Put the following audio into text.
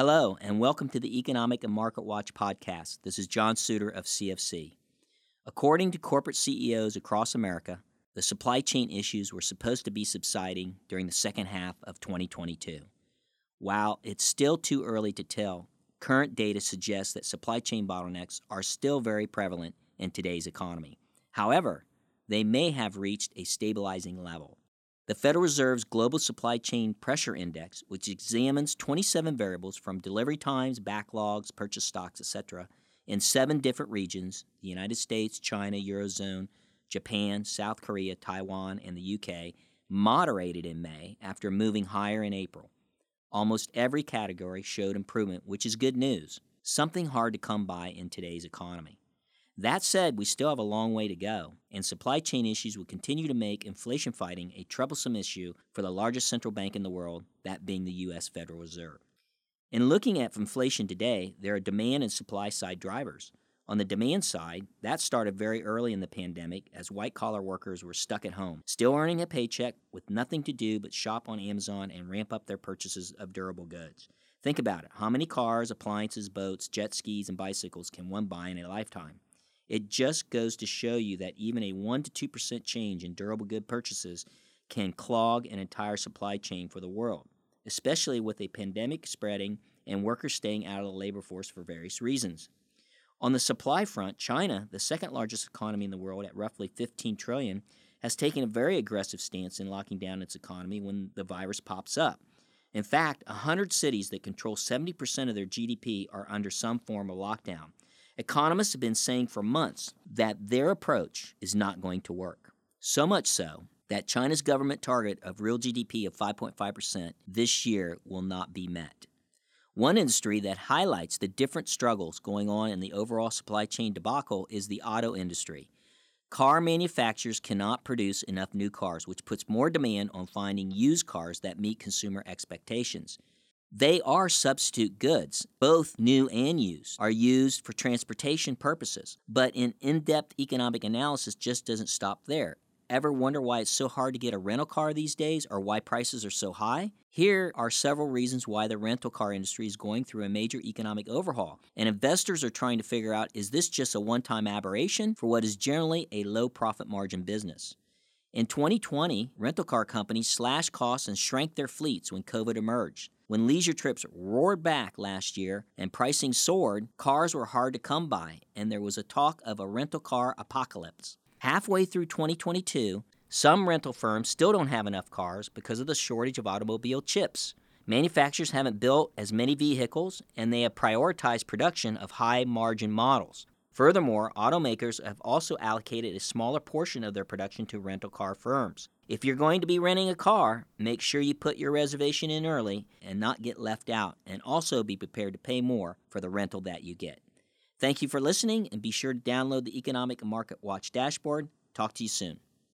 Hello, and welcome to the Economic and Market Watch podcast. This is John Suter of CFC. According to corporate CEOs across America, the supply chain issues were supposed to be subsiding during the second half of 2022. While it's still too early to tell, current data suggests that supply chain bottlenecks are still very prevalent in today's economy. However, they may have reached a stabilizing level. The Federal Reserve's Global Supply Chain Pressure Index, which examines 27 variables from delivery times, backlogs, purchase stocks, etc., in seven different regions the United States, China, Eurozone, Japan, South Korea, Taiwan, and the UK moderated in May after moving higher in April. Almost every category showed improvement, which is good news, something hard to come by in today's economy. That said, we still have a long way to go, and supply chain issues will continue to make inflation fighting a troublesome issue for the largest central bank in the world, that being the U.S. Federal Reserve. In looking at inflation today, there are demand and supply side drivers. On the demand side, that started very early in the pandemic as white collar workers were stuck at home, still earning a paycheck with nothing to do but shop on Amazon and ramp up their purchases of durable goods. Think about it how many cars, appliances, boats, jet skis, and bicycles can one buy in a lifetime? It just goes to show you that even a 1 to 2% change in durable good purchases can clog an entire supply chain for the world, especially with a pandemic spreading and workers staying out of the labor force for various reasons. On the supply front, China, the second largest economy in the world at roughly 15 trillion, has taken a very aggressive stance in locking down its economy when the virus pops up. In fact, 100 cities that control 70% of their GDP are under some form of lockdown, Economists have been saying for months that their approach is not going to work. So much so that China's government target of real GDP of 5.5% this year will not be met. One industry that highlights the different struggles going on in the overall supply chain debacle is the auto industry. Car manufacturers cannot produce enough new cars, which puts more demand on finding used cars that meet consumer expectations. They are substitute goods. Both new and used are used for transportation purposes. But an in depth economic analysis just doesn't stop there. Ever wonder why it's so hard to get a rental car these days or why prices are so high? Here are several reasons why the rental car industry is going through a major economic overhaul. And investors are trying to figure out is this just a one time aberration for what is generally a low profit margin business? In 2020, rental car companies slashed costs and shrank their fleets when COVID emerged. When leisure trips roared back last year and pricing soared, cars were hard to come by, and there was a talk of a rental car apocalypse. Halfway through 2022, some rental firms still don't have enough cars because of the shortage of automobile chips. Manufacturers haven't built as many vehicles, and they have prioritized production of high margin models. Furthermore, automakers have also allocated a smaller portion of their production to rental car firms. If you're going to be renting a car, make sure you put your reservation in early and not get left out, and also be prepared to pay more for the rental that you get. Thank you for listening, and be sure to download the Economic Market Watch dashboard. Talk to you soon.